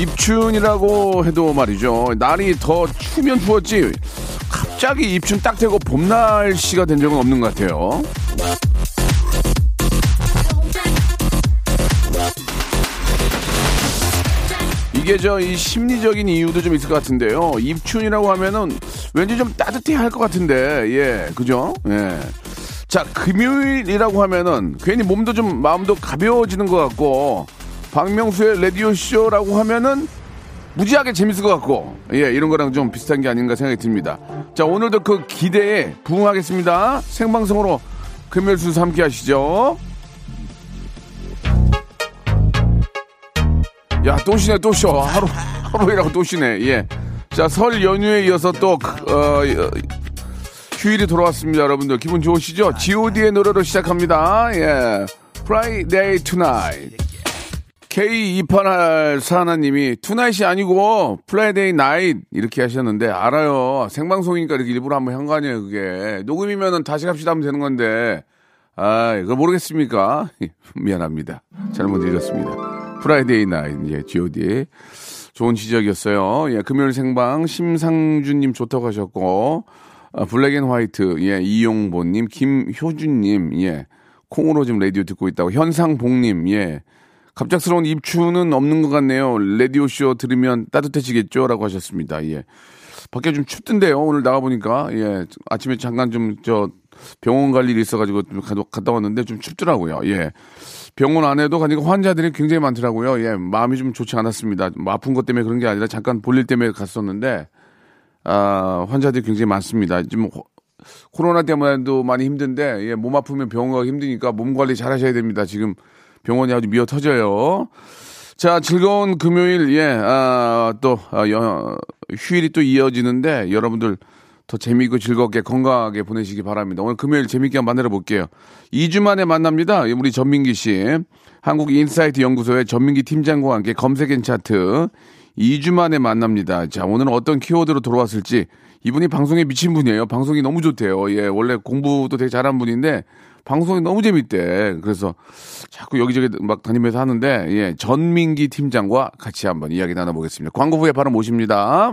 입춘이라고 해도 말이죠. 날이 더 추면 추웠지. 갑자기 입춘 딱 되고 봄 날씨가 된 적은 없는 것 같아요. 이게 저 이 심리적인 이유도 좀 있을 것 같은데요. 입춘이라고 하면은 왠지 좀 따뜻해 할 것 같은데, 예, 그죠? 예. 자, 금요일이라고 하면은 괜히 몸도 좀 마음도 가벼워지는 것 같고, 박명수의 라디오 쇼라고 하면은 무지하게 재밌을 것 같고, 예, 이런 거랑 좀 비슷한 게 아닌가 생각이 듭니다. 자, 오늘도 그 기대에 부응하겠습니다. 생방송으로 금요일 순서 함께 하시죠. 야, 또 쉬네, 또 쉬어. 하루, 하루 일하고 또 쉬네, 예. 자, 설 연휴에 이어서 또, 어, 어, 휴일이 돌아왔습니다, 여러분들. 기분 좋으시죠? GOD의 노래로 시작합니다. 예. Friday Tonight. K2884 하나님이 tonight이 아니고 Friday Night 이렇게 하셨는데 알아요. 생방송이니까 이렇게 일부러 한번 한 거 아니에요, 그게. 녹음이면은 다시 합시다 하면 되는 건데. 아, 이거 모르겠습니까? 미안합니다. 잘못 읽었습니다. Friday Night, 예, GOD. 좋은 지적이었어요. 예, 금요일 생방 심상준님 좋다고 하셨고, 아, Black and White, 예, 이용보님, 김효준님, 예, 콩으로 지금 라디오 듣고 있다고, 현상봉님, 예, 갑작스러운 입추는 없는 것 같네요. 라디오 쇼 들으면 따뜻해지겠죠? 라고 하셨습니다. 예. 밖에 좀 춥던데요. 오늘 나가 보니까. 예. 아침에 잠깐 좀, 저, 병원 갈 일이 있어가지고 좀 가- 갔다 왔는데 좀 춥더라고요. 예. 병원 안에도 가니까 환자들이 굉장히 많더라고요. 예. 마음이 좀 좋지 않았습니다. 뭐 아픈 것 때문에 그런 게 아니라 잠깐 볼일 때문에 갔었는데, 아, 환자들이 굉장히 많습니다. 지금 호- 코로나 때문에도 많이 힘든데, 예, 몸 아프면 병원 가기 힘드니까 몸 관리 잘 하셔야 됩니다. 지금 병원이 아주 미어 터져요. 자, 즐거운 금요일, 예, 아, 또, 아, 여- 휴일이 또 이어지는데, 여러분들 더 재미있고 즐겁게 건강하게 보내시기 바랍니다. 오늘 금요일 재미있게 한번 만들어 볼게요. 2주 만에 만납니다. 우리 전민기 씨. 한국 인사이트 연구소의 전민기 팀장과 함께 검색 N 차트 2주 만에 만납니다. 자, 오늘은 어떤 키워드로 돌아왔을지 이분이 방송에 미친 분이에요. 방송이 너무 좋대요. 예, 원래 공부도 되게 잘하는 분인데 방송이 너무 재밌대. 그래서 자꾸 여기저기 막 다니면서 하는데 예, 전민기 팀장과 같이 한번 이야기 나눠보겠습니다. 광고 후에 바로 모십니다.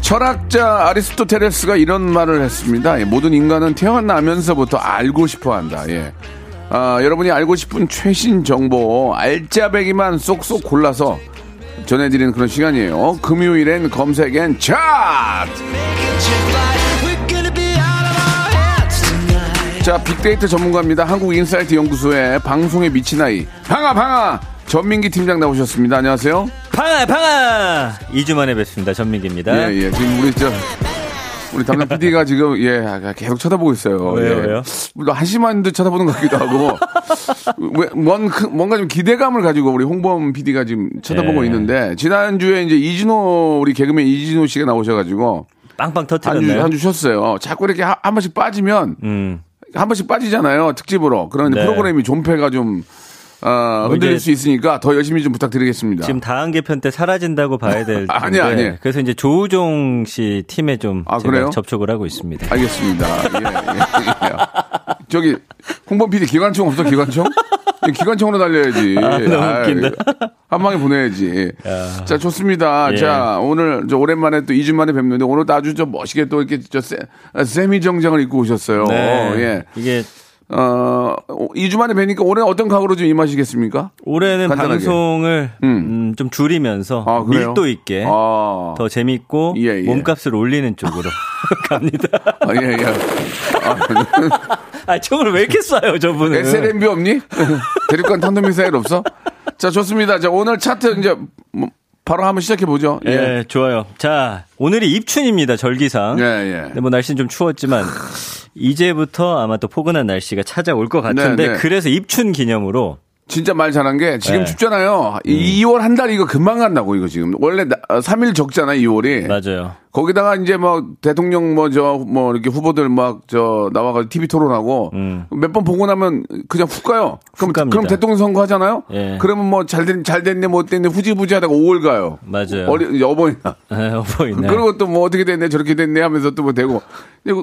철학자 아리스토텔레스가 이런 말을 했습니다. 예, 모든 인간은 태어나면서부터 알고 싶어 한다. 예. 아, 여러분이 알고 싶은 최신 정보 알짜배기만 쏙쏙 골라서 전해드리는 그런 시간이에요. 금요일엔 검색엔 차트! 자, 빅데이터 전문가입니다. 한국인사이트 연구소의 방송에 미친 아이 방아 방아 전민기 팀장 나오셨습니다. 안녕하세요. 방아 방아 2주 만에 뵙습니다 전민기입니다 예, 예. 지금 우리 저 우리 담당 PD가 지금 예 계속 쳐다보고 있어요. 왜요, 예. 왜요? 물론 한심한 듯 쳐다보는 것 같기도 하고 왜, 뭔, 그- 뭔가 좀 기대감을 가지고 우리 홍범 PD가 지금 쳐다보고 예. 있는데 지난주에 이제 이진호 우리 개그맨 이진호 씨가 나오셔가지고 빵빵 한주 터뜨렸나요? 한주 쉬었어요. 자꾸 이렇게 한, 한 번씩 빠지면 음. 한 번씩 빠지잖아요. 특집으로. 그런 네. 프로그램이 존폐가 좀 어, 뭐 흔들릴 수 있으니까 더 열심히 좀 부탁드리겠습니다. 지금 다음 개편 때 사라진다고 봐야 될 텐데 아니야, 아니야. 그래서 이제 조우종 씨 팀에 좀 아? 접촉을 하고 있습니다. 알겠습니다. 예, 예, 예. 저기 홍범 PD 기관총 없어 기관총? 기관총으로 달려야지. 아, 너무 웃긴다. 한 방에 보내야지. 자 좋습니다. 예. 자 오늘 저 오랜만에 또 2주 만에 뵙는데 오늘도 아주 좀 멋있게 또 이렇게 저 세, 세미 정장을 입고 오셨어요. 네. 예. 이게 어, 2주 만에 뵈니까 올해 어떤 각오로 좀 임하시겠습니까? 올해는 간단하게. 방송을 음. 음, 좀 줄이면서 아? 밀도 있게 아. 더 재밌고 예, 예. 몸값을 올리는 쪽으로 갑니다. 아, 예, 예. 아, 아, 총을 왜 이렇게 쏴요, 저분은? SLMB 없니? 대륙간 탄도미사일 없어? 자, 좋습니다. 자, 오늘 차트 이제 뭐 바로 한번 시작해 보죠. 예. 예. 좋아요. 자, 오늘이 입춘입니다, 절기상. 예, 예. 근데 뭐 날씨는 좀 추웠지만 이제부터 아마 또 포근한 날씨가 찾아올 것 같은데 네, 네. 그래서 입춘 기념으로 진짜 말 잘한 게 지금 네. 춥잖아요. 이 2월 한 달 이거 금방 간다고 이거 지금. 원래 3일 적잖아, 2월이. 맞아요. 거기다가 이제 뭐 대통령 뭐저뭐 이렇게 후보들 막 저 나와가지고 TV 토론하고 음. 몇번 보고 나면 그냥 훅 가요. 그럼 갑니다. 그럼 대통령 선거 하잖아요. 예. 그러면 뭐 잘 됐, 잘 됐네 못 됐네 후지부지하다가 5월 가요. 맞아요. 어리 어버이날. 네, 어버이날. 그리고 또 뭐 어떻게 됐네 저렇게 됐네 하면서 또 뭐 되고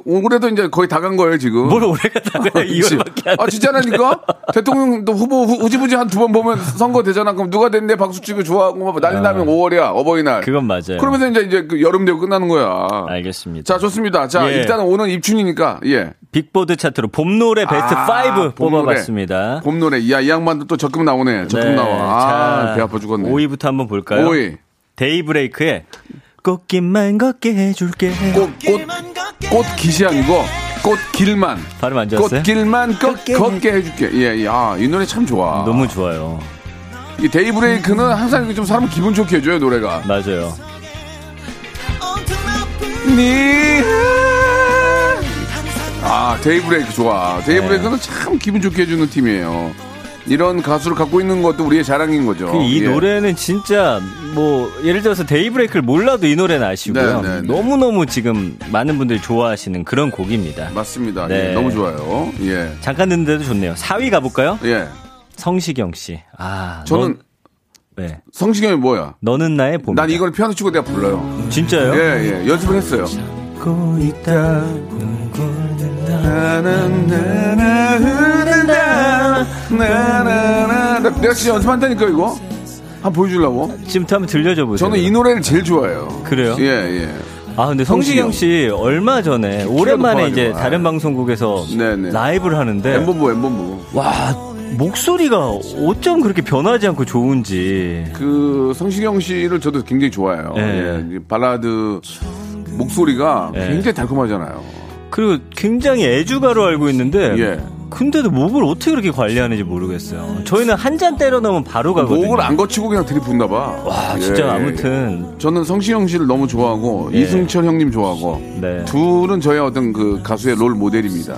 올해도 이제 거의 다 간 거예요 지금. 뭘 오래 가다가 2월밖에 안 아 진짜라니까 대통령 또 후보 흐- 흐지부지 한 두 번 보면 선거 되잖아. 그럼 누가 됐네 박수 치고 좋아하고 막 난리 나면 5월이야 어버이날. 그건 맞아요. 그러면서 이제 이제 그 여름 되고 끝나 는 거야. 알겠습니다. 자 좋습니다. 자 예. 일단 오늘 입춘이니까 예. 빅보드 차트로 봄 노래 베스트 아, 5봄 노래. 뽑아봤습니다. 봄 노래 야 이 양반도 또 적금 나오네. 적금 네, 나와. 자, 아 배 아파 죽었네. 5위부터 한번 볼까요? 5위. 데이브레이크의 꽃길만 걷게 해줄게. 꽃 꽃 꽃 기시 아니고 꽃길만. 발음 안 좋았어요? 꽃길만 걷, 걷게 해줄게. 예, 예. 아, 이 노래 참 좋아. 너무 좋아요. 이 데이브레이크는 항상 좀 사람 기분 좋게 해줘요 노래가. 맞아요. 니. 아, 데이브레이크 좋아. 데이브레이크는 참 기분 좋게 해주는 팀이에요. 이런 가수를 갖고 있는 것도 우리의 자랑인 거죠. 그 이 예. 노래는 진짜 뭐 예를 들어서 데이브레이크를 몰라도 이 노래는 아시고요. 네, 네, 네. 너무너무 지금 많은 분들이 좋아하시는 그런 곡입니다. 맞습니다. 네. 예, 너무 좋아요. 예. 잠깐 듣는데도 좋네요. 4위 가볼까요? 예. 성시경 씨. 아, 저는 넌, 네. 성시경이 뭐야? 너는 나의 봄. 난 이걸 피아노 치고 내가 불러요. 진짜요? 예, 예. 연습을 했어요. 내가 진짜 연습한다니까 이거. 한번 보여주려고. 지금부터 한번 들려줘 보세요. 저는 이 노래를 제일 좋아해요. 그래요? 예, 예. 아 근데 성시경 씨 얼마 전에 오랜만에. 이제 다른 방송국에서 네네. 라이브를 하는데 엠본부, 엠본부. 와 목소리가 어쩜 그렇게 변하지 않고 좋은지 그 성시경 씨를 저도 굉장히 좋아해요. 예. 예. 이 발라드 목소리가 예. 굉장히 달콤하잖아요. 그리고 굉장히 애주가로 알고 있는데 예. 근데도 목을 어떻게 그렇게 관리하는지 모르겠어요. 저희는 한 잔 때려 넣으면 바로 가거든요. 목을 안 거치고 그냥 들이붓나 봐. 와 진짜 예, 예. 아무튼 저는 성시경 씨를 너무 좋아하고 예. 이승철 형님 좋아하고 네. 둘은 저의 어떤 그 가수의 롤 모델입니다.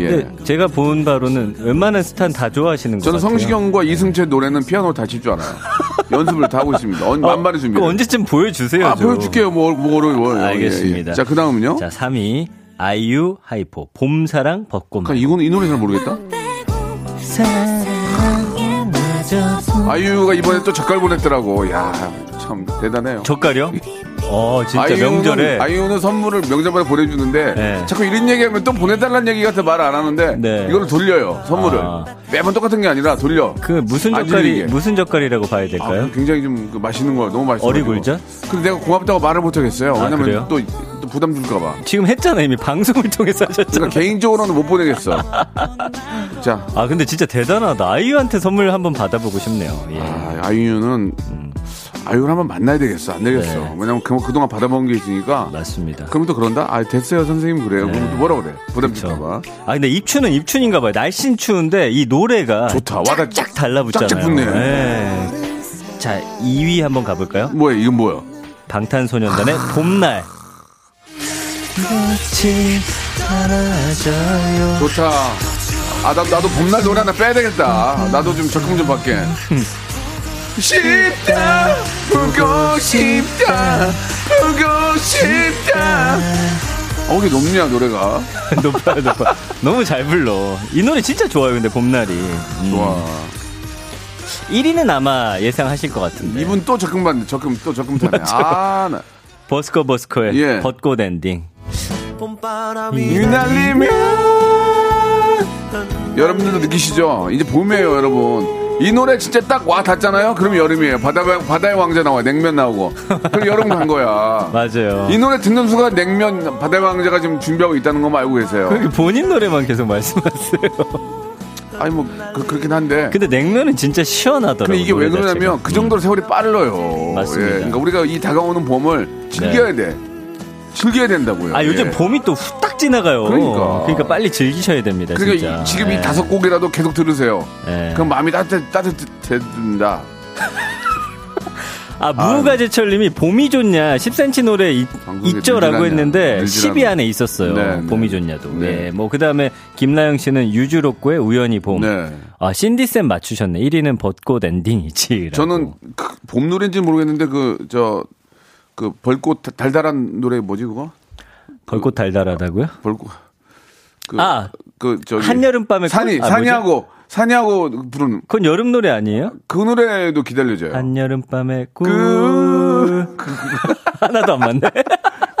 예. 제가 본 바로는 웬만한 스타는 다 좋아하시는 것 저는 같아요. 성시경과 이승철 노래는 피아노 다 칠 줄 알아요. 연습을 다 하고 있습니다. 언, 만발의 준비. 그 언제쯤 보여주세요. 아, 좀. 보여줄게요. 뭐, 뭐를, 뭐. 알겠습니다. 자, 그 다음은요? 자 3위 아이유 하이포 봄사랑 벚꽃 그러니까 이거는, 이 노래 잘 모르겠다. 아이유가 이번에 또 젓갈 보냈더라고. 야, 참 대단해요. 젓갈이요? 어 진짜 아이유는, 명절에 아이유는 선물을 명절마다 보내주는데 네. 자꾸 이런 얘기하면 또 보내달라는 얘기 같아 말안 하는데 네. 이걸 돌려요 선물을 아. 매번 똑같은 게 아니라 돌려. 그 무슨 안 젓갈이. 무슨 젓갈이라고 봐야 아, 될까요? 굉장히 좀 그 맛있는 거 너무 맛있어. 어리굴젓? 근데 내가 고맙다고 말을 못 하겠어요. 아, 왜냐면? 또, 또 부담 줄까봐. 지금 했잖아요 이미 방송을 통해서 하셨잖아요. 그러니까 개인적으로는 못 보내겠어. 자, 아 근데 진짜 대단하다. 아이유한테 선물 한번 받아보고 싶네요. 예. 아, 아이유는 아이유를 한번 만나야 되겠어. 안 되겠어. 네. 왜냐면 그, 그동안 받아본 게 있으니까. 맞습니다. 그럼 또 그런다? 아, 됐어요, 선생님. 그래요. 그럼 또 뭐라 그래? 부담 줄까봐. 아 근데 입추는 입춘인가 봐요. 날씬 추운데 이 노래가 좋다. 와다 쫙 달라붙잖아요. 쫙쫙 붙네. 네. 자 2위 한번 가볼까요? 뭐야, 이건 뭐야? 방탄소년단의 봄날. 좋다. 아, 나, 나도 봄날 노래 하나 빼야 되겠다. 나도 좀 적응 좀 받게. 싶다, 보고 싶다, 보고 싶다. 어, 우리 높냐, 노래가. 높아요, 높아. 너무 잘 불러. 이 노래 진짜 좋아요, 근데 봄날이. 음. 좋아. 1위는 아마 예상하실 것 같은데. 이분 또 적금 받네. 적금, 또 적금 타네. 아, 나. 버스커 버스커의 예. 벚꽃 엔딩. 휘날리면 여러분들도 느끼시죠? 이제 봄이에요, 여러분. 이 노래 진짜 딱 와 닿잖아요. 그럼 여름이에요. 바다 바다의 왕자 나와 냉면 나오고. 그럼 여름 간 거야. 맞아요. 이 노래 듣는 순간 냉면 바다의 왕자가 지금 준비하고 있다는 것만 알고 계세요. 본인 노래만 계속 말씀하세요. 아니 뭐 그, 렇긴 한데. 근데 냉면은 진짜 시원하더라고요. 근데 이게 왜 그러냐면 자체가. 그 정도로 세월이 빨라요. 맞습니다. 예, 그러니까 우리가 이 다가오는 봄을 즐겨야 돼. 즐겨야 된다고요. 아 요즘 예. 봄이 또 후딱 지나가요. 그러니까. 그러니까 빨리 즐기셔야 됩니다. 그러니까 진짜. 이- 지금 예. 이 다섯 곡이라도 계속 들으세요. 예. 그럼 마음이 따뜻 따뜻해진다. 아 무가제철님이 봄이 좋냐 10cm 노래 있, 있죠라고 했는데 늘질하냐. 10위 안에 있었어요. 네, 네. 봄이 좋냐도. 네. 예. 뭐 그 다음에 김나영 씨는 유주로꼬의 우연히 봄. 네. 아 신디 쌤 맞추셨네. 1위는 벚꽃 엔딩이지. 저는 그, 봄 노래인지 모르겠는데 그 저 그 벌꽃 다- 달달한 노래 뭐지 그거? 벚꽃 달달하다고요? 벌꽃. 그, 아, 그 저기 한여름밤의 꽃? 산이 아, 산이하고 산이하고 부르는 그건 여름 노래 아니에요? 그 노래도 기다려져요. 한여름밤의 꿀. 그 하나도 안 맞네.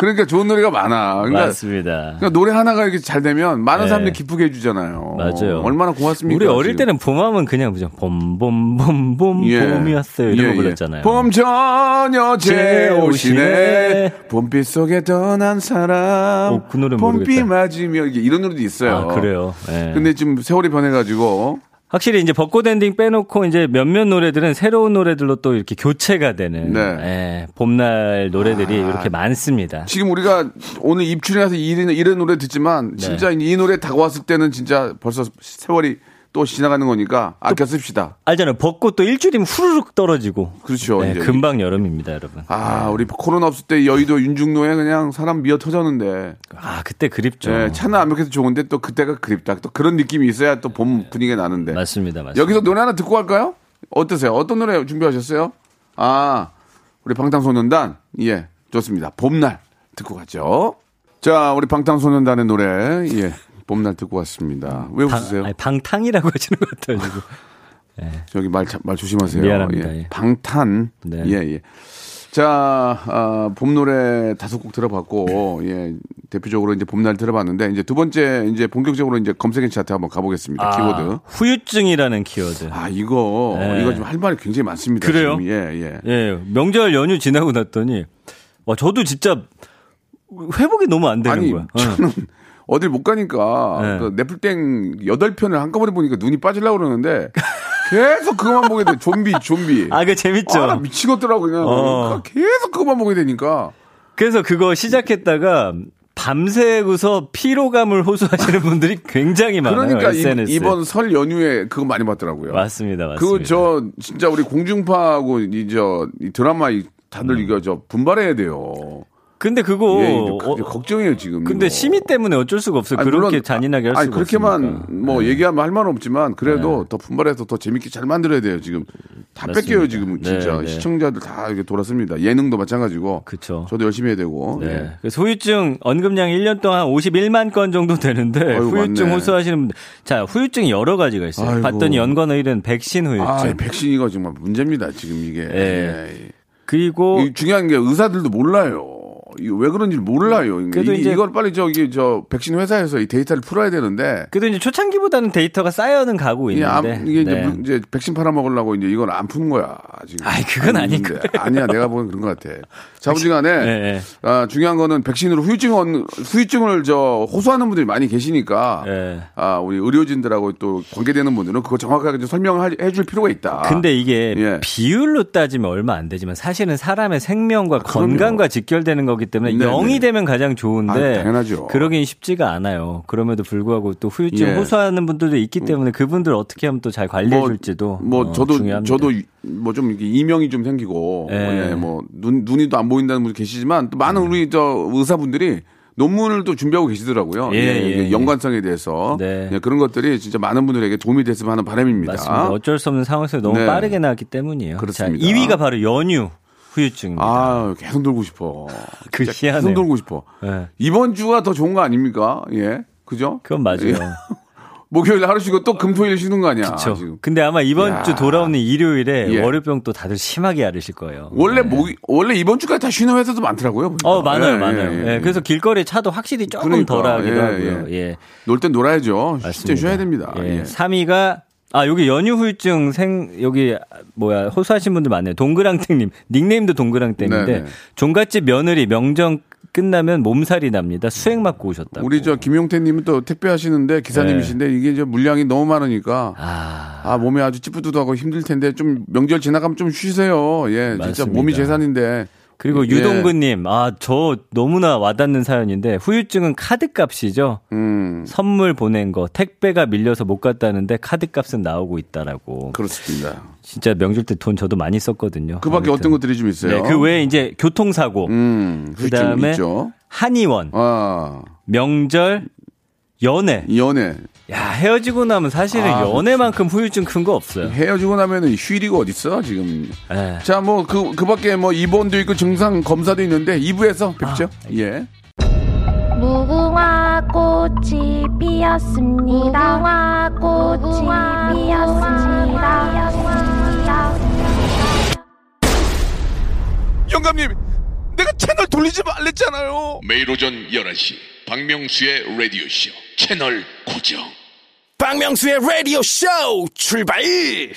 그러니까 좋은 노래가 많아. 그러니까, 맞습니다. 그러니까 노래 하나가 이렇게 잘 되면 많은 네. 사람들이 기쁘게 해주잖아요. 맞아요. 얼마나 고맙습니까? 우리 어릴 지금. 때는 봄하면 그냥 무조건 봄봄봄봄 예. 봄이었어요 이런 예, 거 예. 불렀잖아요. 봄 저녁 재오시네. 봄빛 속에 떠난 사람 어, 그 노래 봄비 모르겠다. 맞으며 이게 이런 노래도 있어요. 아 그래요. 예. 근데 지금 세월이 변해가지고 확실히 이제 벚꽃 엔딩 빼놓고 이제 몇몇 노래들은 새로운 노래들로 또 이렇게 교체가 되는 네. 예, 봄날 노래들이 아. 이렇게 많습니다. 지금 우리가 오늘 입춘해서 이런, 이런 노래 듣지만 네. 진짜 이 노래 다가왔을 때는 진짜 벌써 세월이 또 지나가는 거니까 아껴 씁시다. 알잖아요. 벚꽃 도 일주일이면 후루룩 떨어지고. 그렇죠. 네. 금방 여름입니다, 여러분. 아, 우리 코로나 없을 때 여의도 윤중로에 그냥 사람 미어 터졌는데. 아 그때 그립죠. 예, 차는 아무렇게도 좋은데 또 그때가 그립다. 또 그런 느낌이 있어야 또 봄 분위기가 나는데. 맞습니다, 맞습니다. 여기서 노래 하나 듣고 갈까요? 어떠세요? 어떤 노래 준비하셨어요? 아, 우리 방탄소년단. 예, 좋습니다. 봄날 듣고 갔죠. 자, 우리 방탄소년단의 노래. 예, 봄날 듣고 왔습니다. 왜 방, 웃으세요? 아니, 방탕이라고 하시는 것 같아요, 지금. 저기 말, 참- 말 조심하세요. 미안합니다, 예. 예. 방탄. 네. 예, 예. 자, 아, 봄 노래 다섯 곡 들어봤고, 예, 대표적으로 이제 봄날 들어봤는데, 이제 두 번째, 이제 본격적으로 이제 검색엔 차트 한번 가보겠습니다. 아, 키워드. 후유증이라는 키워드. 아, 이거, 네. 이거 좀할 말이 굉장히 많습니다. 그래요? 지금. 예, 예. 예, 명절 연휴 지나고 났더니, 와, 저도 진짜 회복이 너무 안 되는 아니, 거야. 어. 저는 어딜 못 가니까, 네. 그 넷플땡 여덟 편을 한꺼번에 보니까 눈이 빠지려고 그러는데, 계속 그것만 보게 돼. 좀비, 좀비. 아, 그 재밌죠. 아, 나 미치겠더라고, 그냥. 어. 계속 그것만 보게 되니까. 그래서 그거 시작했다가 밤새고서 피로감을 호소하시는 분들이 굉장히 많아요. 그러니까 SNS. 이, 번 설 연휴에 그거 많이 봤더라고요. 맞습니다, 맞습니다. 그거 저 진짜 우리 공중파하고 이저이 드라마 이 다들 음. 이거 저 분발해야 돼요. 근데 그거 예, 걱정이에요 지금. 근데 이거. 심의 때문에 어쩔 수가 없어요. 아니, 그렇게 물론, 잔인하게 할 아니, 수가 그렇게만 없으니까. 뭐 네. 얘기하면 할 말은 없지만 그래도 더 분발해서 더 재밌게 잘 만들어야 돼요 지금. 다 맞습니다. 뺏겨요 지금 진짜 네, 네. 시청자들 다 이렇게 돌았습니다. 예능도 마찬가지고. 그쵸. 저도 열심히 해야 되고. 네. 예. 그래서 후유증 언급량이 1년 동안 51만 건 정도 되는데 아이고, 후유증 맞네. 호소하시는 분들 자 후유증이 여러 가지가 있어요. 아이고. 봤더니 연관어 1은 백신 후유증 아, 이 백신 이거 정말 문제입니다 지금 이게. 예. 예. 그리고 이 중요한 게 의사들도 몰라요. 왜 그런지 몰라요. 그래도 이, 이제- 이걸 빨리 저기 저 백신 회사에서 이 데이터를 풀어야 되는데 그래도 이제 초창기보다는 데이터가 쌓여는 가고 있는데 이게 이제, 네. 물- 이제 백신 팔아 먹으려고 이제 이걸 안 푸는 거야 지금. 아이, 그건 아닐 있는데. 아니야 내가 보기엔 그런 것 같아. 자부지간에 네, 네. 아, 중요한 거는 백신으로 후유증 후유증을 저 호소하는 분들이 많이 계시니까 네. 아 우리 의료진들하고 또 관계되는 분들은 그거 정확하게 좀 설명을 해- 해줄 필요가 있다. 근데 이게 예. 비율로 따지면 얼마 안 되지만 사실은 사람의 생명과 건강과 직결되는 거기 때문에 네네. 0이 되면 가장 좋은데 아, 당연하죠. 그러긴 쉽지가 않아요. 그럼에도 불구하고 또 후유증 예. 호소하는 분들도 있기 때문에 그분들 어떻게 하면 또 잘 관리해 줄지도 뭐 어, 저도 중요합니다. 저도 뭐 좀 이명이 좀 생기고 예. 예, 뭐 눈 눈이 또안 보인다는 분들 계시지만 또 많은 우리 저 의사분들이 논문을 또 준비하고 계시더라고요. 예, 예, 이게 예. 연관성에 대해서 네. 예, 그런 것들이 진짜 많은 분들에게 도움이 됐으면 하는 바람입니다. 맞습니다. 어쩔 수 없는 상황에서 너무 네. 빠르게 나왔기 때문이에요. 그렇습니다. 자, 2위가 바로 연휴 후유증입니다. 아 계속 놀고 싶어. 그 진짜 희한해요. 계속 놀고 싶어. 네. 이번 주가 더 좋은 거 아닙니까? 예, 그죠? 그건 맞아요. 예. 목요일 하루 쉬고 또 금토일 쉬는 거 아니야? 그렇죠. 지금. 근데 아마 이번 야. 주 돌아오는 일요일에 예. 월요병 또 다들 심하게 앓으실 거예요. 원래 네. 목 원래 이번 주까지 다 쉬는 회사도 많더라고요. 보니까. 어 많아요, 예, 많아요. 예, 예, 예. 그래서 길거리 차도 확실히 조금 그러니까, 덜하기도 예, 하고요. 예, 놀 땐 놀아야죠. 진짜 맞습니다. 쉬어야 됩니다. 예, 예. 3위가 아, 여기 연휴 후유증 생, 여기, 뭐야, 호소하신 분들 많네요. 동그랑땡님. 닉네임도 동그랑땡인데, 네네. 종갓집 며느리 명정 끝나면 몸살이 납니다. 수액 맞고 오셨다고. 우리 저 김용태님은 또 택배 하시는데 기사님이신데 이게 이제 물량이 너무 많으니까 네. 아, 아 몸이 아주 찌뿌드하고 힘들 텐데 좀 명절 지나가면 좀 쉬세요. 예, 진짜 맞습니다. 몸이 재산인데. 그리고 예. 유동근님, 아, 저 너무나 와닿는 사연인데, 후유증은 카드값이죠? 음, 선물 보낸 거, 택배가 밀려서 못 갔다는데, 카드값은 나오고 있다라고. 그렇습니다. 진짜 명절 때 돈 저도 많이 썼거든요. 그 밖에 아무튼. 어떤 것들이 좀 있어요? 네, 그 외에 이제 교통사고, 음, 그 다음에. 한의원, 아, 명절, 연애. 연애. 야, 헤어지고 나면 사실은 아, 연애만큼 후유증 큰 거 없어요. 헤어지고 나면은 휴일이가 어딨어, 지금. 예. 자, 뭐, 그, 그 밖에 뭐, 입원도 있고 증상 검사도 있는데, 2부에서 뵙죠. 예. 무궁화 꽃이 피었습니다. 무궁화 꽃이 피었습니다. 영감님, 내가 채널 돌리지 말랬잖아요. 매일 오전 11시 박명수의 라디오 쇼 채널 고정 박명수의 라디오 쇼 출발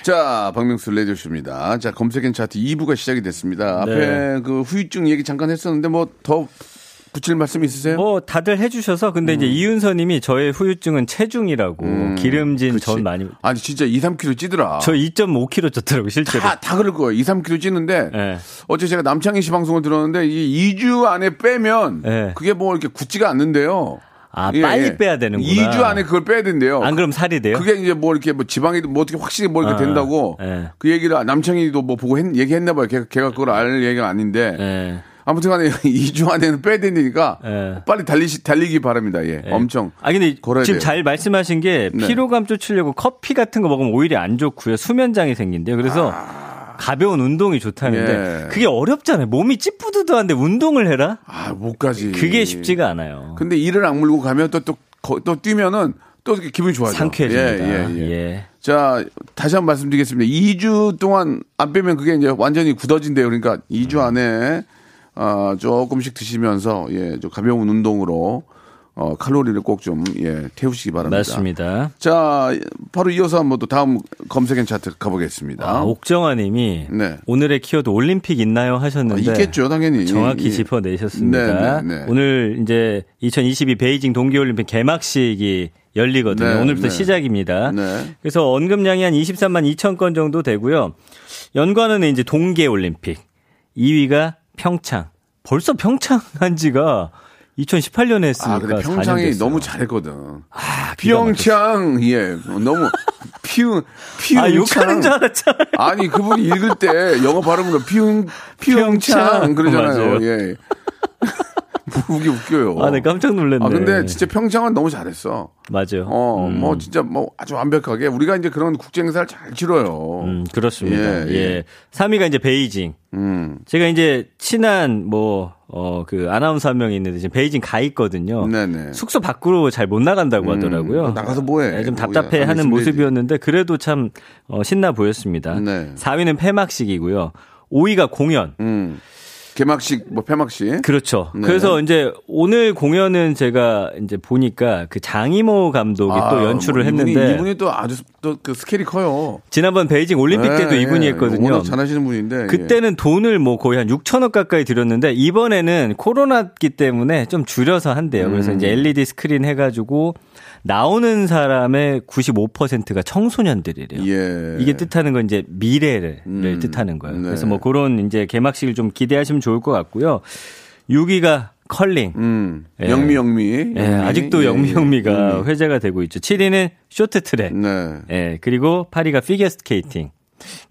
자, 박명수 레디오 쇼입니다. 자, 검색엔 차트 2부가 시작이 됐습니다. 앞에 네. 그 후유증 얘기 잠깐 했었는데, 뭐, 더 붙일 말씀 있으세요? 뭐 다들 해주셔서 근데 이제 이윤서님이 저의 후유증은 체중이라고 기름진 음. 그치. 전 많이 아니, 진짜 2, 3kg 찌더라. 저 2.5kg 쪘더라고 실제로. 다, 다 그럴 거예요. 2, 3kg 찌는데, 예. 어제 제가 남창희 씨 방송을 들었는데, 이 2주 안에 빼면, 네. 그게 뭐 이렇게 굳지가 않는데요. 아, 빨리 빼야 되는구나. 2주 안에 그걸 빼야 된대요. 안 그럼 살이 돼요? 그게 이제 뭐 이렇게 뭐 지방이 뭐 어떻게 확실히 뭐 이렇게 아, 된다고 예. 그 얘기를 남창희도 뭐 보고 했- 얘기했나 봐요. 걔가, 걔가 그걸 알 얘기가 아닌데. 예. 아무튼 간에 2주 안에는 빼야 되니까 예. 빨리 달리시, 달리기 바랍니다. 예. 예. 엄청. 아 근데 지금 돼요. 잘 말씀하신 게 네. 피로감 쫓으려고 커피 같은 거 먹으면 오히려 안 좋고요. 수면장애 생긴대요. 그래서 가벼운 운동이 좋다는데 아. 예. 그게 어렵잖아요. 몸이 찌뿌드드한데 운동을 해라? 아, 못 가지. 그게 쉽지가 않아요. 근데 이를 악물고 가면 또, 또, 거- 또 뛰면은 또 기분이 좋아져. 상쾌해집니다. 예, 예, 예. 예. 자, 다시 한 번 말씀드리겠습니다. 2주 동안 안 빼면 그게 이제 완전히 굳어진대요. 그러니까 2주 안에 아, 조금씩 드시면서 예, 좀 가벼운 운동으로 어, 칼로리를 꼭 좀 예, 태우시기 바랍니다. 맞습니다. 자, 바로 이어서 한번 또 다음 검색엔 차트 가보겠습니다. 아, 옥정아 님이 네. 오늘의 키워드 올림픽 있나요 아, 하셨는데 있겠죠, 당연히. 정확히 예. 짚어내셨습니다. 네, 네, 네. 오늘 이제 2022 베이징 동계올림픽 개막식이 열리거든요. 네, 오늘부터 네. 시작입니다. 네. 그래서 언급량이 한 23만 2천 건 정도 되고요. 연관은 이제 동계올림픽. 2위가 평창. 벌써 평창 한 지가 2018년에 했으니까 아, 근데 4년 평창이. 너무 잘했거든. 아, 평창, 예, 너무 피운, 피운창. 아, 욕하는 줄 알았잖아. 아니 그분이 읽을 때 영어 발음으로 피웅창 평창. 그러잖아요. 예. 그게 웃겨요. 아, 네, 깜짝 놀랐네. 아 근데 진짜 평창은 너무 잘했어. 맞아요. 어, 음. 뭐 진짜 뭐 아주 완벽하게 우리가 이제 그런 국제 행사를 잘 치러요. 음, 그렇습니다. 예, 예, 예. 3위가 이제 베이징. 음. 제가 이제 친한 뭐, 어, 그 아나운서 한 명이 있는데 지금 베이징 가 있거든요. 네네. 숙소 밖으로 잘 못 나간다고 음, 하더라고요. 나가서 뭐해? 네, 좀 뭐야, 답답해 안 하는. 모습이었는데 그래도 참 어, 신나 보였습니다. 네. 4위는 폐막식이고요. 5위가 공연. 음. 개막식 뭐 폐막식. 그렇죠. 네. 그래서 이제 오늘 공연은 제가 이제 보니까 그 장이모 감독이 아, 또 연출을 뭐 이분이, 했는데 이분이 또 아주 또 그 스케일이 커요. 지난번 베이징 올림픽 때도 예, 이분이 예. 했거든요. 워낙 잘하시는 분인데. 그때는 돈을 뭐 거의 한 6천억 가까이 들였는데 이번에는 코로나기 때문에 좀 줄여서 한대요. 그래서 음. 이제 LED 스크린 해가지고 나오는 사람의 95%가 청소년들이래요. 예. 이게 뜻하는 건 이제 미래를 음. 뜻하는 거예요. 네. 그래서 뭐 그런 이제 개막식을 좀 기대하시면 좋을 것 같고요. 6위가 컬링. 음. 예. 영미 영미. 예, 영미. 아직도 예, 영미 영미가 예. 영미. 회자가 되고 있죠. 7위는 쇼트트랙. 네. 예, 그리고 8위가 피겨 스케이팅.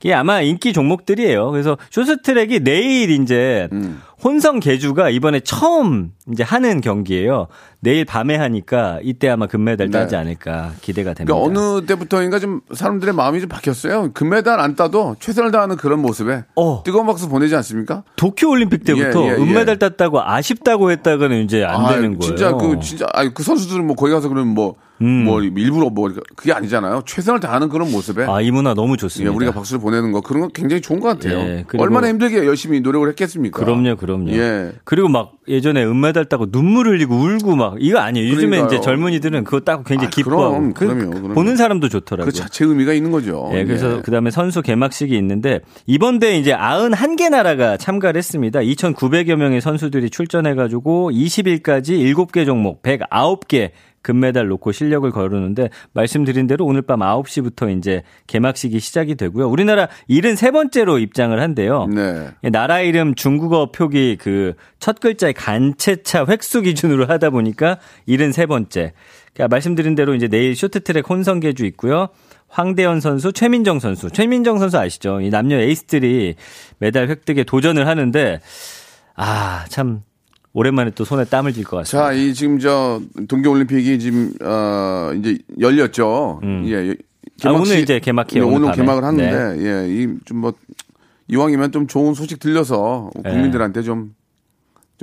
이게 아마 인기 종목들이에요. 그래서 쇼트트랙이 내일 이제 음. 혼성 계주가 이번에 처음 이제 하는 경기예요. 내일 밤에 하니까 이때 아마 금메달 네. 따지 않을까 기대가 됩니다. 그러니까 어느 때부터인가 좀 사람들의 마음이 좀 바뀌었어요. 금메달 안 따도 최선을 다하는 그런 모습에 어. 뜨거운 박수 보내지 않습니까? 도쿄 올림픽 때부터 예, 예, 예. 은메달 땄다고 아쉽다고 했다가는 이제 안 아, 되는 거예요. 진짜 그 진짜 아니 그 선수들은 뭐 거기 가서 그러면 뭐 음. 뭐 일부러 뭐 그게 아니잖아요. 최선을 다하는 그런 모습에 아, 이 문화 너무 예, 좋습니다. 우리가 박수를 보내는 거 그런 거 굉장히 좋은 것 같아요. 예, 얼마나 힘들게 열심히 노력을 했겠습니까? 그럼요, 그럼요. 예. 그리고 막 예전에 은메달 따고 눈물 흘리고 울고 막 이거 아니에요. 요즘에 그러니까요. 이제 젊은이들은 그거 따고 굉장히 아, 기뻐하고 그럼, 그- 그럼요, 그럼요. 보는 사람도 좋더라고요. 그 자체 의미가 있는 거죠. 예, 그래서 예. 그다음에 선수 개막식이 있는데 이번 대회 이제 91개 나라가 참가를 했습니다. 2,900여 명의 선수들이 출전해 가지고 20일까지 7개 종목 109개 금메달 놓고 실력을 거르는데 말씀드린 대로 오늘 밤 9시부터 이제 개막식이 시작이 되고요. 우리나라 73번째로 입장을 한대요. 네. 예, 나라 이름 중국어 표기 그 첫 글자의 간체차 획수 기준으로 하다 보니까 73번째. 그러니까 말씀드린 대로 이제 내일 쇼트트랙 혼성계주 있고요. 황대현 선수, 최민정 선수. 최민정 선수 아시죠? 이 남녀 에이스들이 메달 획득에 도전을 하는데 아, 참 오랜만에 또 손에 땀을 쥘 것 같습니다. 자, 이 지금 저 동계 올림픽이 지금 어 이제 열렸죠. 예. 아, 오늘 이제 개막해요, 오늘, 오늘. 네. 개막을 하는데 예, 이 좀 뭐 이왕이면 좀 좋은 소식 들려서 네. 국민들한테 좀좀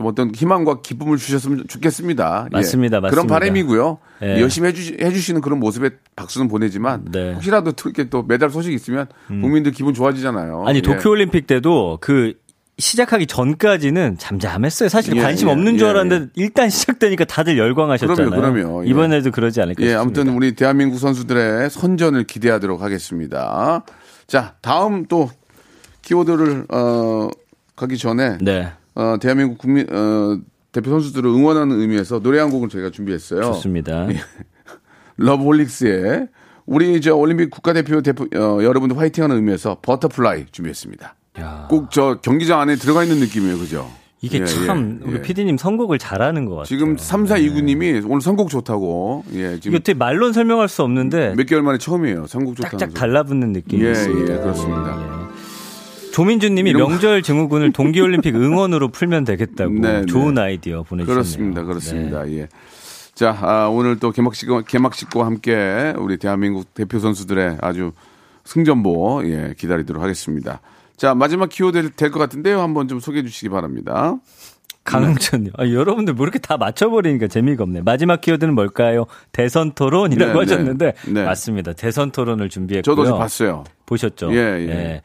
어떤 희망과 기쁨을 주셨으면 좋겠습니다. 예. 맞습니다, 그런 맞습니다. 바람이고요. 예. 열심히 해주, 해주시는 그런 모습에 박수는 보내지만 네. 음. 혹시라도 이렇게 또 메달 소식 있으면 국민들 기분 좋아지잖아요. 아니 예. 도쿄올림픽 때도 그 시작하기 전까지는 잠잠했어요. 사실 예, 관심 예, 없는 줄 예, 알았는데 일단 시작되니까 다들 열광하셨잖아요. 그럼요, 그럼요. 예. 이번에도 그러지 않을까 예, 싶습니다. 아무튼 우리 대한민국 선수들의 선전을 기대하도록 하겠습니다. 자, 다음 또 키워드를 어 가기 전에 네, 어 대한민국 국민 어 대표 선수들을 응원하는 의미에서 노래 한 곡을 저희가 준비했어요. 좋습니다. 예. 러브홀릭스의 우리 저 올림픽 국가대표 대표 어, 여러분들 화이팅하는 의미에서 Butterfly 준비했습니다. 야, 꼭 저 경기장 안에 들어가 있는 느낌이에요, 그죠? 이게 예, 참 예, 우리 예. PD님 선곡을 잘하는 것 같아요. 지금 3429님이 오늘 선곡 좋다고. 예, 이게 지금 어떻게 말로는 설명할 수 없는데 몇 개월 만에 처음이에요. 선곡 짝짝 소리. 달라붙는 느낌이 예, 있습니다. 예, 그렇습니다. 조민주님이 이런 거- 명절 증후군을 동계올림픽 응원으로 풀면 되겠다고 네, 네. 좋은 아이디어 보내주셨네요. 그렇습니다. 그렇습니다. 예. 자, 아, 오늘 또 개막식, 개막식과 함께 우리 대한민국 대표 선수들의 아주 승전보, 예, 기다리도록 하겠습니다. 자, 마지막 키워드 될 것 같은데요. 한번 좀 소개해 주시기 바랍니다. 강흥천님, 아, 여러분들 뭐 이렇게 다 맞춰버리니까 재미가 없네. 마지막 키워드는 뭘까요? 대선 토론이라고 네, 하셨는데 네. 네. 맞습니다. 대선 토론을 준비했고요. 저도 봤어요. 보셨죠? 예, 예.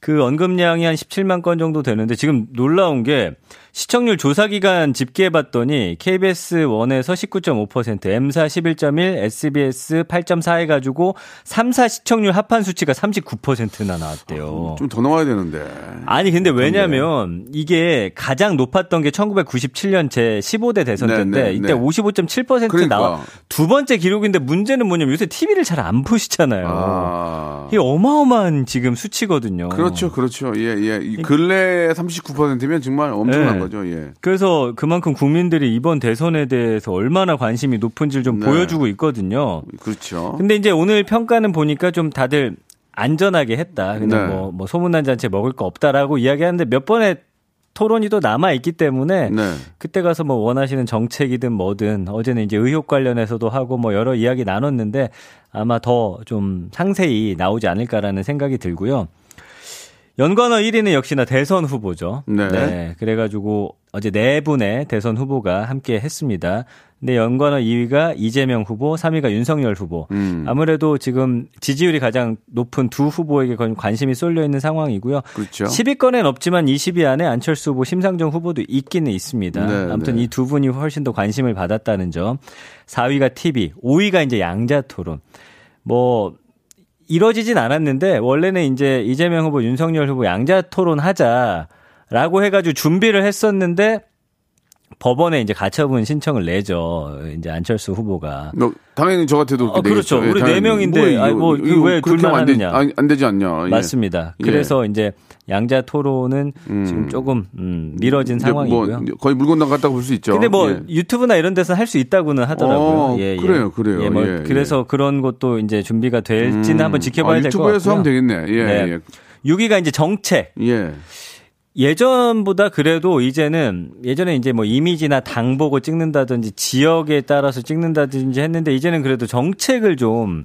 그 언급량이 한 17만 건 정도 되는데 지금 놀라운 게 시청률 조사 기간 집계해 봤더니 KBS 1에서 19.5%, M사 11.1, SBS 8.4 해 가지고 3사 시청률 합한 수치가 39%나 나왔대요. 좀더 나와야 되는데. 아니 근데 왜냐면 이게 가장 높았던 게 1997년 제 15대 대선 네, 때인데 네, 이때 네. 55.7% 그러니까. 나와 두 번째 기록인데 문제는 뭐냐면 요새 TV를 잘 안 보시잖아요. 아. 이게 어마어마 한 지금 수치거든요. 그렇죠, 그렇죠. 예, 예. 이 근래 39%면 정말 엄청난 네. 거죠, 예. 그래서 그만큼 국민들이 이번 대선에 대해서 얼마나 관심이 높은지를 좀 네. 보여주고 있거든요. 그렇죠. 근데 이제 오늘 평가는 보니까 좀 다들 안전하게 했다. 그냥 네. 뭐, 뭐 소문난 잔치 먹을 거 없다라고 이야기하는데 몇 번의 토론이 또 남아 있기 때문에 네. 그때 가서 뭐 원하시는 정책이든 뭐든 어제는 이제 의혹 관련해서도 하고 뭐 여러 이야기 나눴는데 아마 더 좀 상세히 나오지 않을까라는 생각이 들고요. 연관어 1위는 역시나 대선 후보죠. 네. 그래가지고 어제 네 분의 대선 후보가 함께 했습니다. 근데 연관어 2위가 이재명 후보, 3위가 윤석열 후보. 음. 아무래도 지금 지지율이 가장 높은 두 후보에게 건- 관심이 쏠려 있는 상황이고요. 그렇죠. 10위권엔 없지만 20위 안에 안철수 후보, 심상정 후보도 있기는 있습니다. 네, 아무튼 네. 이두 분이 훨씬 더 관심을 받았다는 점. 4위가 TV, 5위가 이제 양자 토론. 뭐 이뤄지진 않았는데 원래는 이제 이재명 후보, 윤석열 후보 양자 토론 하자라고 해가지고 준비를 했었는데 법원에 이제 가처분 신청을 내죠. 이제 안철수 후보가. 너, 당연히 저 같아도 어, 그렇죠. 예, 우리. 네 명인데, 아니, 뭐, 이거 왜 그렇게 둘만 안, 되, 하느냐. 안, 안 되지 않냐. 예. 맞습니다. 예. 그래서 이제 양자 토론은 지금 조금 음, 미뤄진 이제 상황이고요. 뭐 거의 물건당 같다고 볼 수 있죠. 근데 뭐 예. 유튜브나 이런 데서 할 수 있다고는 하더라고요. 어, 예, 예. 그래요, 그래요. 예, 뭐 예, 그래서 그런 것도 이제 준비가 될지는 한번 지켜봐야 아, 될것 유튜브에서. 하면 되겠네. 예, 네. 6위가 이제 정책. 예. 예. 예전보다 그래도 이제는 예전에 이제 뭐 이미지나 당 보고 찍는다든지 지역에 따라서 찍는다든지 했는데 이제는 그래도 정책을 좀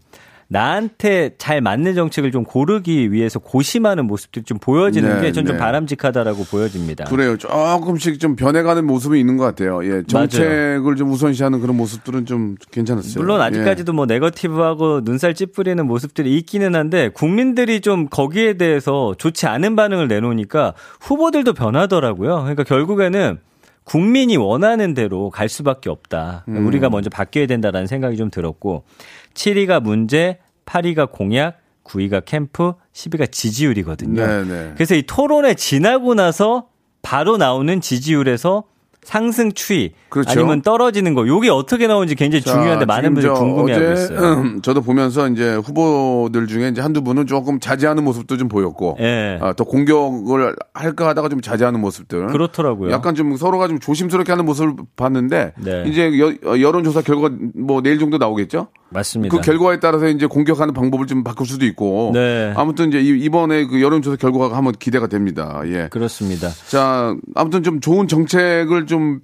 나한테 잘 맞는 정책을 좀 고르기 위해서 고심하는 모습들이 좀 보여지는 네, 게전좀 네. 바람직하다라고 보여집니다. 그래요. 조금씩 좀 변해가는 모습이 있는 것 같아요. 예, 정책을 좀 우선시하는 그런 모습들은 좀 괜찮았어요. 물론 예. 아직까지도 뭐 네거티브하고 눈살 찌푸리는 모습들이 있기는 한데 국민들이 좀 거기에 대해서 좋지 않은 반응을 내놓으니까 후보들도 변하더라고요. 그러니까 결국에는 국민이 원하는 대로 갈 수밖에 없다. 음. 우리가 먼저 바뀌어야 된다라는 생각이 좀 들었고 7위가 문제, 8위가 공약, 9위가 캠프, 10위가 지지율이거든요. 네, 네. 그래서 이 토론회 지나고 나서 바로 나오는 지지율에서 상승 추이 그렇죠. 아니면 떨어지는 거 요게 어떻게 나오는지 굉장히 자, 중요한데 많은 분들이 저 궁금해하고 있어요. 음, 저도 보면서 이제 후보들 중에 이제 한두 분은 조금 자제하는 모습도 좀 보였고, 예. 아, 더 공격을 할까 하다가 좀 자제하는 모습들. 그렇더라고요. 약간 좀 서로가 좀 조심스럽게 하는 모습을 봤는데, 네. 이제 여, 어, 여론조사 결과 뭐 내일 정도 나오겠죠? 맞습니다. 그 결과에 따라서 이제 공격하는 방법을 좀 바꿀 수도 있고, 네. 아무튼 이제 이- 이번에 그 여론조사 결과가 한번 기대가 됩니다. 예. 그렇습니다. 자, 아무튼 좀 좋은 정책을 좀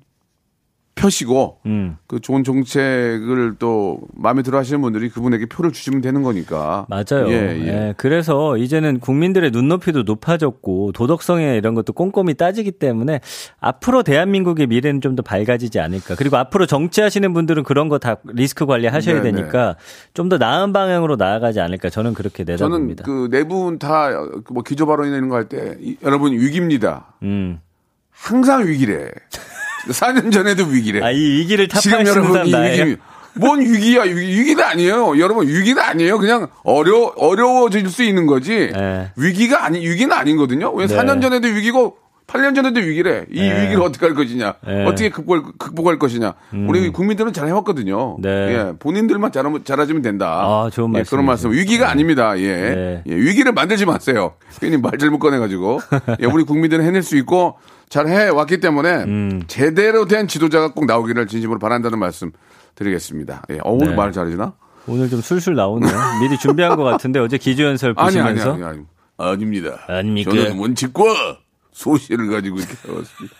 펴시고, 음. 그 좋은 정책을 또 마음에 들어 하시는 분들이 그분에게 표를 주시면 되는 거니까. 맞아요. 예, 예. 예, 그래서 이제는 국민들의 눈높이도 높아졌고 도덕성에 이런 것도 꼼꼼히 따지기 때문에 앞으로 대한민국의 미래는 좀 더 밝아지지 않을까. 그리고 앞으로 정치하시는 분들은 그런 거 다 리스크 관리 하셔야 네, 되니까 좀 더 나은 방향으로 나아가지 않을까. 저는 그렇게 저는 내다봅니다. 그네분다뭐 기조 발언이나 이런 거 할 때 여러분 위기입니다. 음. 항상 위기래. 4년 전에도 위기래. 아, 이 위기를 지금 타파하시는 여러분 사람 이 나예요? 위기 뭔 위기야? 위기, 위기 는 아니에요. 여러분 위기는 아니에요. 그냥 어려 어려워질 수 있는 거지. 네. 위기가 아니 위기는 아니거든요. 왜 네. 4년 전에도 위기고 8년 전에도 위기래. 이 네. 위기를 어떻게 할 것이냐? 네. 어떻게 극복할, 극복할 것이냐? 우리 국민들은 잘 해왔거든요. 네. 예, 본인들만 잘하면 잘하시면 된다. 아, 좋은 예, 그런. 말씀. 위기가 아닙니다. 예. 네. 예, 위기를 만들지 마세요. 괜히 말 잘못 꺼내가지고. 예, 우리 국민들은 해낼 수 있고 잘 해왔기 때문에 음. 제대로 된 지도자가 꼭 나오기를 진심으로 바란다는 말씀 드리겠습니다. 예, 어, 오늘 네. 말 잘해주나? 오늘 좀 술술 나오네요. 미리 준비한 것 같은데 어제 기조연설 아니, 아니, 보시면서 아니, 아니. 아닙니다. 아닙니까? 저는 원칙과 소신을 가지고 이렇게 해왔습니다.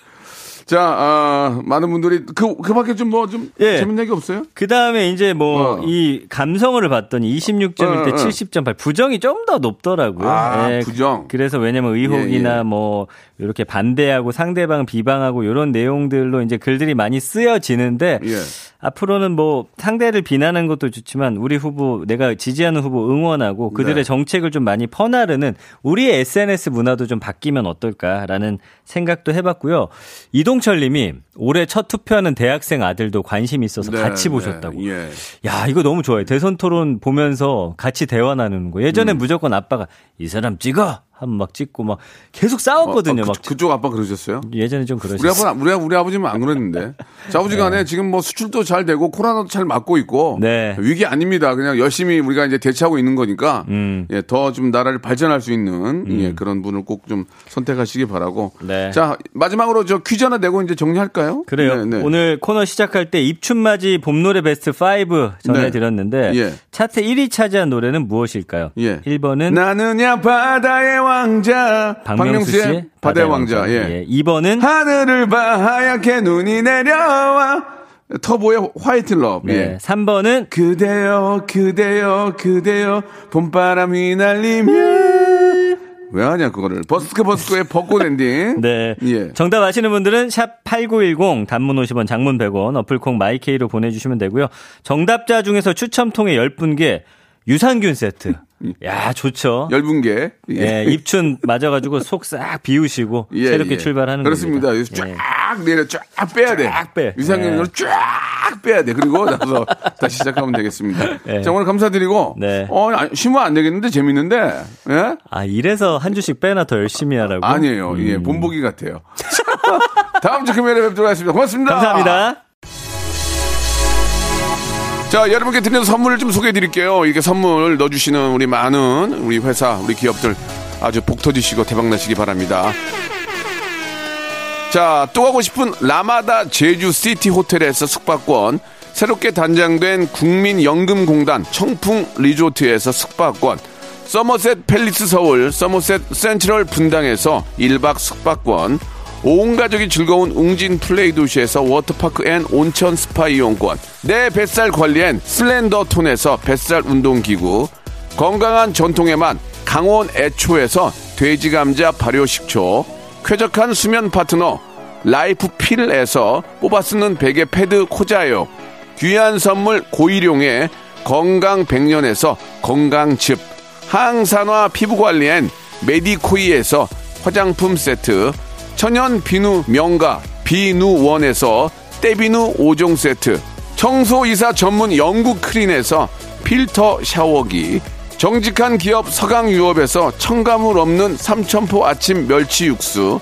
자, 아, 많은 분들이 그, 그 밖에 좀 뭐좀 예. 재밌는 얘기 없어요? 그 다음에 이제 뭐 어. 이 감성어를 봤더니 26점일 때 어, 어. 70.8 부정이 좀 더 높더라고요. 아, 예, 부정. 그래서 왜냐면 의혹이나 예, 예. 뭐 이렇게 반대하고 상대방 비방하고 이런 내용들로 이제 글들이 많이 쓰여지는데 예. 앞으로는 뭐 상대를 비난하는 것도 좋지만 우리 후보 내가 지지하는 후보 응원하고 그들의 네. 정책을 좀 많이 퍼나르는 우리의 SNS 문화도 좀 바뀌면 어떨까라는 생각도 해봤고요. 이동철 님이 올해 첫 투표하는 대학생 아들도 관심이 있어서 네, 같이 네, 보셨다고. 예. 야, 이거 너무 좋아요. 대선 토론 보면서 같이 대화 나누는 거. 예전에 음. 무조건 아빠가 이 사람 찍어! 하면 막 찍고 막 계속 싸웠거든요. 어, 어, 막 그, 쪽 아빠 그러셨어요? 예전에 좀 우리 그러셨어요. 우리, 아버- 우리 아버지는 안 그랬는데. 자, 아버지 간에 지금 뭐 수출도 잘 되고 코로나도 잘 맞고 있고 네. 위기 아닙니다. 그냥 열심히 우리가 이제 대처하고 있는 거니까 음. 예, 더 좀 나라를 발전할 수 있는 예, 그런 분을 꼭 좀 선택하시기 바라고. 네. 자, 마지막으로 저 퀴즈 하나 내고 이제 정리할까요? 그래요. 네, 네. 오늘 코너 시작할 때 입춘맞이 봄노래 베스트 5 전해드렸는데 예. 차트 1위 차지한 노래는 무엇일까요? 예. 1번은 나는야 바다의 왕자 박명수 씨의 바다의 왕자. 예. 2번은 하늘을 봐 하얗게 눈이 내려와 터보의 White Love. 네. 예. 3번은 그대여 그대여 그대여 봄바람이 날리면 왜 하냐 그거를 버스커 버스커의 벚꽃 엔딩. 네. 예. 정답 아시는 분들은 샵 8910 단문 50원 장문 100원 어플 콩 My K로 보내주시면 되고요. 정답자 중에서 추첨 통해 10분께 유산균 세트. 야 좋죠. 열분 개. 예, 입춘 맞아가지고 속 싹 비우시고 예, 새롭게 예. 출발하는 그렇습니다. 겁니다. 쫙 예. 내려 쫙 빼야 돼. 쫙 빼. 유산균으로 예. 쫙 빼야 돼. 그리고 나서 다시 시작하면 되겠습니다. 예. 자 오늘 감사드리고 네. 어 아, 쉬면 안 되겠는데 재밌는데 예? 아 이래서 한 주씩 빼나 더 열심히 하라고. 아니에요. 음. 예, 본보기 같아요. 다음 주 금요일에 뵙도록 하겠습니다. 고맙습니다. 감사합니다. 자, 여러분께 드리는 선물을 좀 소개해 드릴게요. 이렇게 선물 넣어주시는 우리 많은 우리 회사, 우리 기업들 아주 복 터지시고 대박 나시기 바랍니다. 자, 또 가고 싶은 라마다 제주 시티 호텔에서 숙박권, 새롭게 단장된 국민연금공단 청풍 리조트에서 숙박권, 서머셋 팰리스 서울, 서머셋 센트럴 분당에서 1박 숙박권, 온 가족이 즐거운 웅진 플레이 도시에서 워터파크 and 온천 스파 이용권, 내 뱃살 관리엔 Slendertone에서 뱃살 운동기구, 건강한 전통의 맛 강원 애초에서 돼지 감자 발효 식초, 쾌적한 수면 파트너 라이프 필에서 뽑아 쓰는 베개 패드 코자요, 귀한 선물 고일용의 건강 백년에서 건강즙, 항산화 피부 관리엔 메디코이에서 화장품 세트, 천연 비누 명가 비누원에서 때비누 5종 세트, 청소이사 전문 영구크린에서 필터 샤워기, 정직한 기업 서강유업에서 첨가물 없는 삼천포 아침 멸치 육수,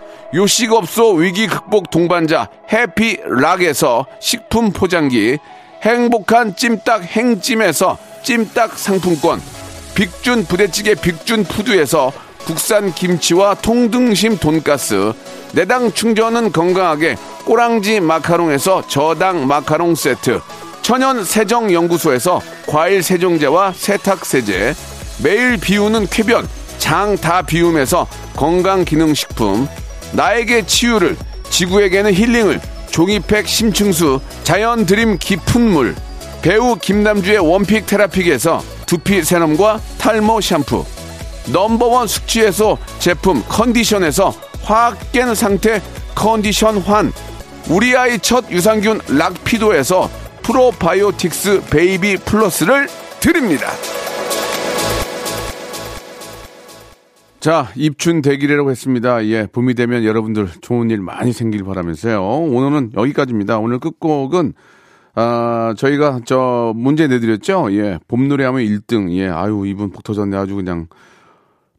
요식업소 위기 극복 동반자 해피락에서 식품 포장기, 행복한 찜닭 행찜에서 찜닭 상품권, 빅준 부대찌개 빅준 푸드에서 국산 김치와 통등심 돈가스, 내당 충전은 건강하게 꼬랑지 마카롱에서 저당 마카롱 세트, 천연 세정 연구소에서 과일 세정제와 세탁 세제, 매일 비우는 쾌변 장 다 비움에서 건강 기능 식품, 나에게 치유를 지구에게는 힐링을 종이팩 심층수 자연 드림 깊은 물 배우 김남주의 원픽 테라픽에서 두피 세럼과 탈모 샴푸 넘버원 숙취해소 제품 컨디션에서 확 깬 상태 컨디션 환 우리 아이 첫 유산균 락피도에서 프로바이오틱스 베이비 플러스를 드립니다. 자, 입춘대길이라고 했습니다. 예, 봄이 되면 여러분들 좋은 일 많이 생기길 바라면서요. 오늘은 여기까지입니다. 오늘 끝곡은 아, 저희가 저 문제 내드렸죠. 예, 봄 노래 하면 1등. 예, 아유, 이분 복 터졌네. 아주 그냥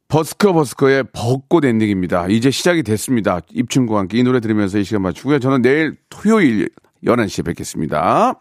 버스커 버스커의 벚꽃 엔딩입니다. 이제 시작이 됐습니다. 입춘과 함께 이 노래 들으면서 이 시간 맞추고요. 저는 내일 토요일 11시에 뵙겠습니다.